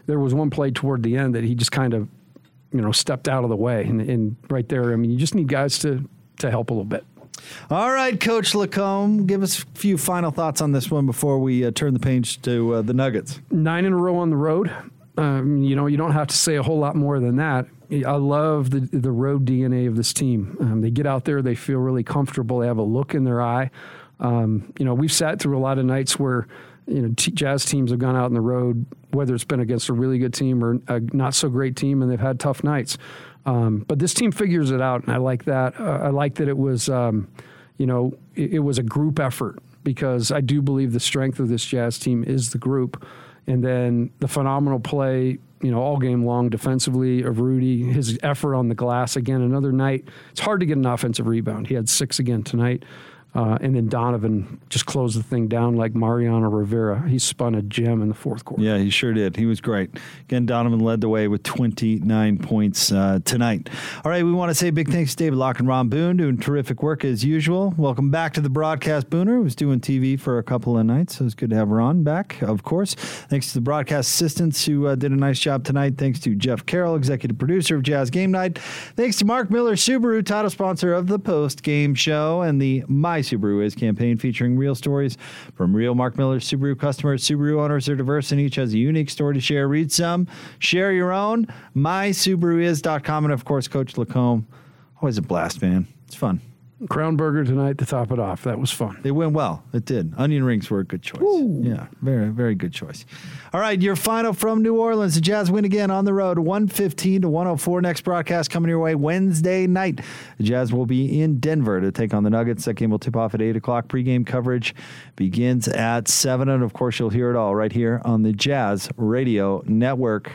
There was one play toward the end that he just kind of, you know, stepped out of the way, and, and right there, I mean, you just need guys to to help a little bit. All right, Coach LaComb, give us a few final thoughts on this one before we uh, turn the page to uh, the Nuggets. Nine in a row on the road. Um, you know, you don't have to say a whole lot more than that. I love the the road DNA of this team. Um, they get out there, they feel really comfortable. They have a look in their eye. Um, you know, we've sat through a lot of nights where you know t- jazz teams have gone out on the road, whether it's been against a really good team or a not so great team, and they've had tough nights. Um, but this team figures it out, and I like that. Uh, I like that it was, um, you know, it, it, was a group effort because I do believe the strength of this Jazz team is the group, and then the phenomenal play, you know, all game long defensively of Rudy, his effort on the glass again. Another night, it's hard to get an offensive rebound. He had six again tonight. Uh, and then Donovan just closed the thing down like Mariano Rivera. He spun a gem in the fourth quarter. Yeah, he sure did. He was great. Again, Donovan led the way with 29 points uh, tonight. All right, we want to say big thanks to David Locke and Ron Boone doing terrific work as usual. Welcome back to the broadcast. Booner was doing TV for a couple of nights, so it's good to have Ron back, of course. Thanks to the broadcast assistants who uh, did a nice job tonight. Thanks to Jeff Carroll, executive producer of Jazz Game Night. Thanks to Mark Miller Subaru, title sponsor of the post game show and the My Subaru Is campaign featuring real stories from real Mark Miller Subaru customers. Subaru owners are diverse and each has a unique story to share. Read some, share your own. MySubaruIs.com. And of course, Coach LaComb. Always a blast, man. It's fun. Crown Burger tonight to top it off. That was fun. They went well. It did. Onion rings were a good choice. Yeah, very, very good choice. All right, your final from New Orleans. The Jazz win again on the road, 115 to 104. Next broadcast coming your way Wednesday night. The Jazz will be in Denver to take on the Nuggets. That game will tip off at 8 o'clock. Pregame coverage begins at 7. And of course, you'll hear it all right here on the Jazz Radio Network.